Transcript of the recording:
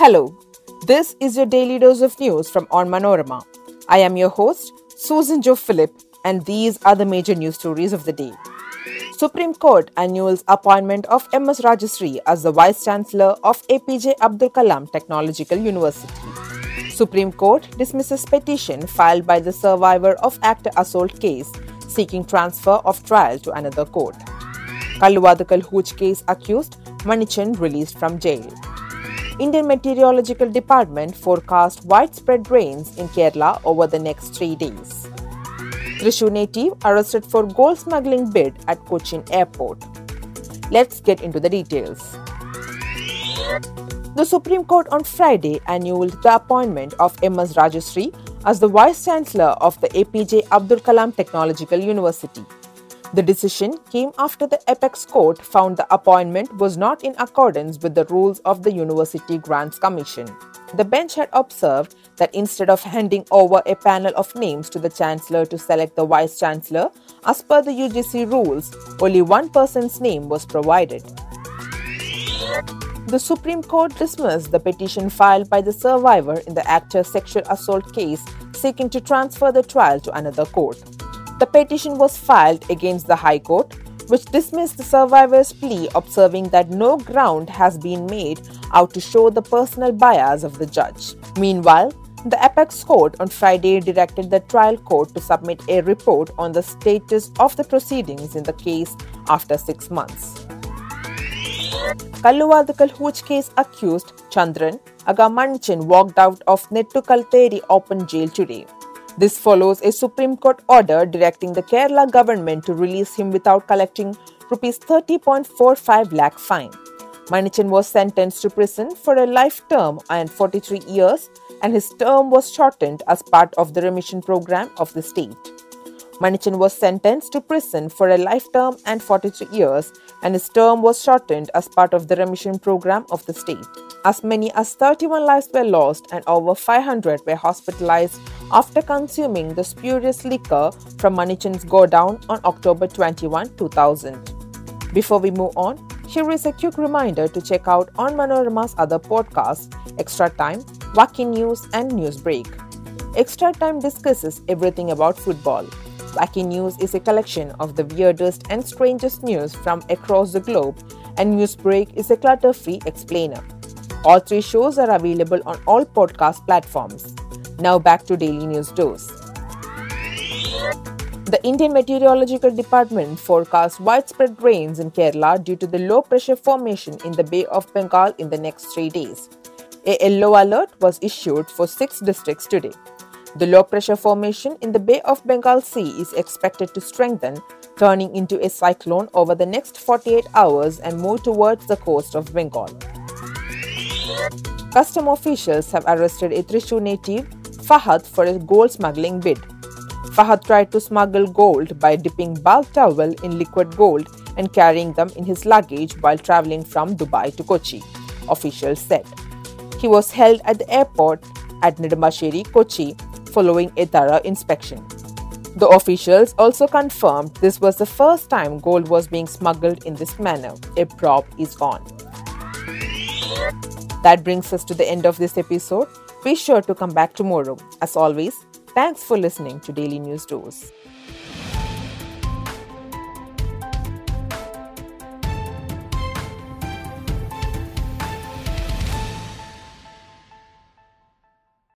Hello, this is your daily dose of news from Onmanorama. I am your host, Susan Jo Philip, and these are the major news stories of the day. Supreme Court annuls appointment of MS Rajashree as the Vice Chancellor of APJ Abdul Kalam Technological University. Supreme Court dismisses petition filed by the survivor of actor assault case seeking transfer of trial to another court. Kalluvathukkal Hooch case accused Manichan released from jail. Indian Meteorological Department forecast widespread rains in Kerala over the next three days. Thrissur native arrested for gold smuggling bid at Cochin airport. Let's get into the details. The Supreme Court on Friday annulled the appointment of MS Rajashree as the Vice Chancellor of the APJ Abdul Kalam Technological University. The decision came after the Apex Court found the appointment was not in accordance with the rules of the University Grants Commission. The bench had observed that instead of handing over a panel of names to the Chancellor to select the Vice Chancellor, as per the UGC rules, only one person's name was provided. The Supreme Court dismissed the petition filed by the survivor in the actor's sexual assault case seeking to transfer the trial to another court. The petition was filed against the High Court, which dismissed the survivor's plea, observing that no ground has been made out to show the personal bias of the judge. Meanwhile, the Apex Court on Friday directed the trial court to submit a report on the status of the proceedings in the case after six months. Kalluvathukkal Hooch case accused Chandran Agamanichan walked out of Nettukaltheri open jail today. This follows a Supreme Court order directing the Kerala government to release him without collecting rupees 30.45 lakh fine. Manichan was sentenced to prison for a life term and 43 years, and his term was shortened as part of the remission program of the state. Manichan was sentenced to prison for a life term and 43 years, and his term was shortened as part of the remission program of the state. As many as 31 lives were lost and over 500 were hospitalized after consuming the spurious liquor from Manichan's godown on October 21, 2000. Before we move on, here is a quick reminder to check out Onmanorama's other podcasts, Extra Time, Wacky News, and News Break. Extra Time discusses everything about football. Wacky News is a collection of the weirdest and strangest news from across the globe, and News Break is a clutter free explainer. All three shows are available on all podcast platforms. Now back to Daily News Dose. The Indian Meteorological Department forecasts widespread rains in Kerala due to the low pressure formation in the Bay of Bengal in the next three days. A yellow alert was issued for six districts today. The low pressure formation in the Bay of Bengal Sea is expected to strengthen, turning into a cyclone over the next 48 hours and move towards the coast of Bengal. Custom officials have arrested a Thrissur native, Fahad, for a gold smuggling bid. Fahad tried to smuggle gold by dipping bath towel in liquid gold and carrying them in his luggage while traveling from Dubai to Kochi, officials said. He was held at the airport at Nedumbassery, Kochi, following a thorough inspection. The officials also confirmed this was the first time gold was being smuggled in this manner. A probe is on. That brings us to the end of this episode. Be sure to come back tomorrow. As always, thanks for listening to Daily News Dose.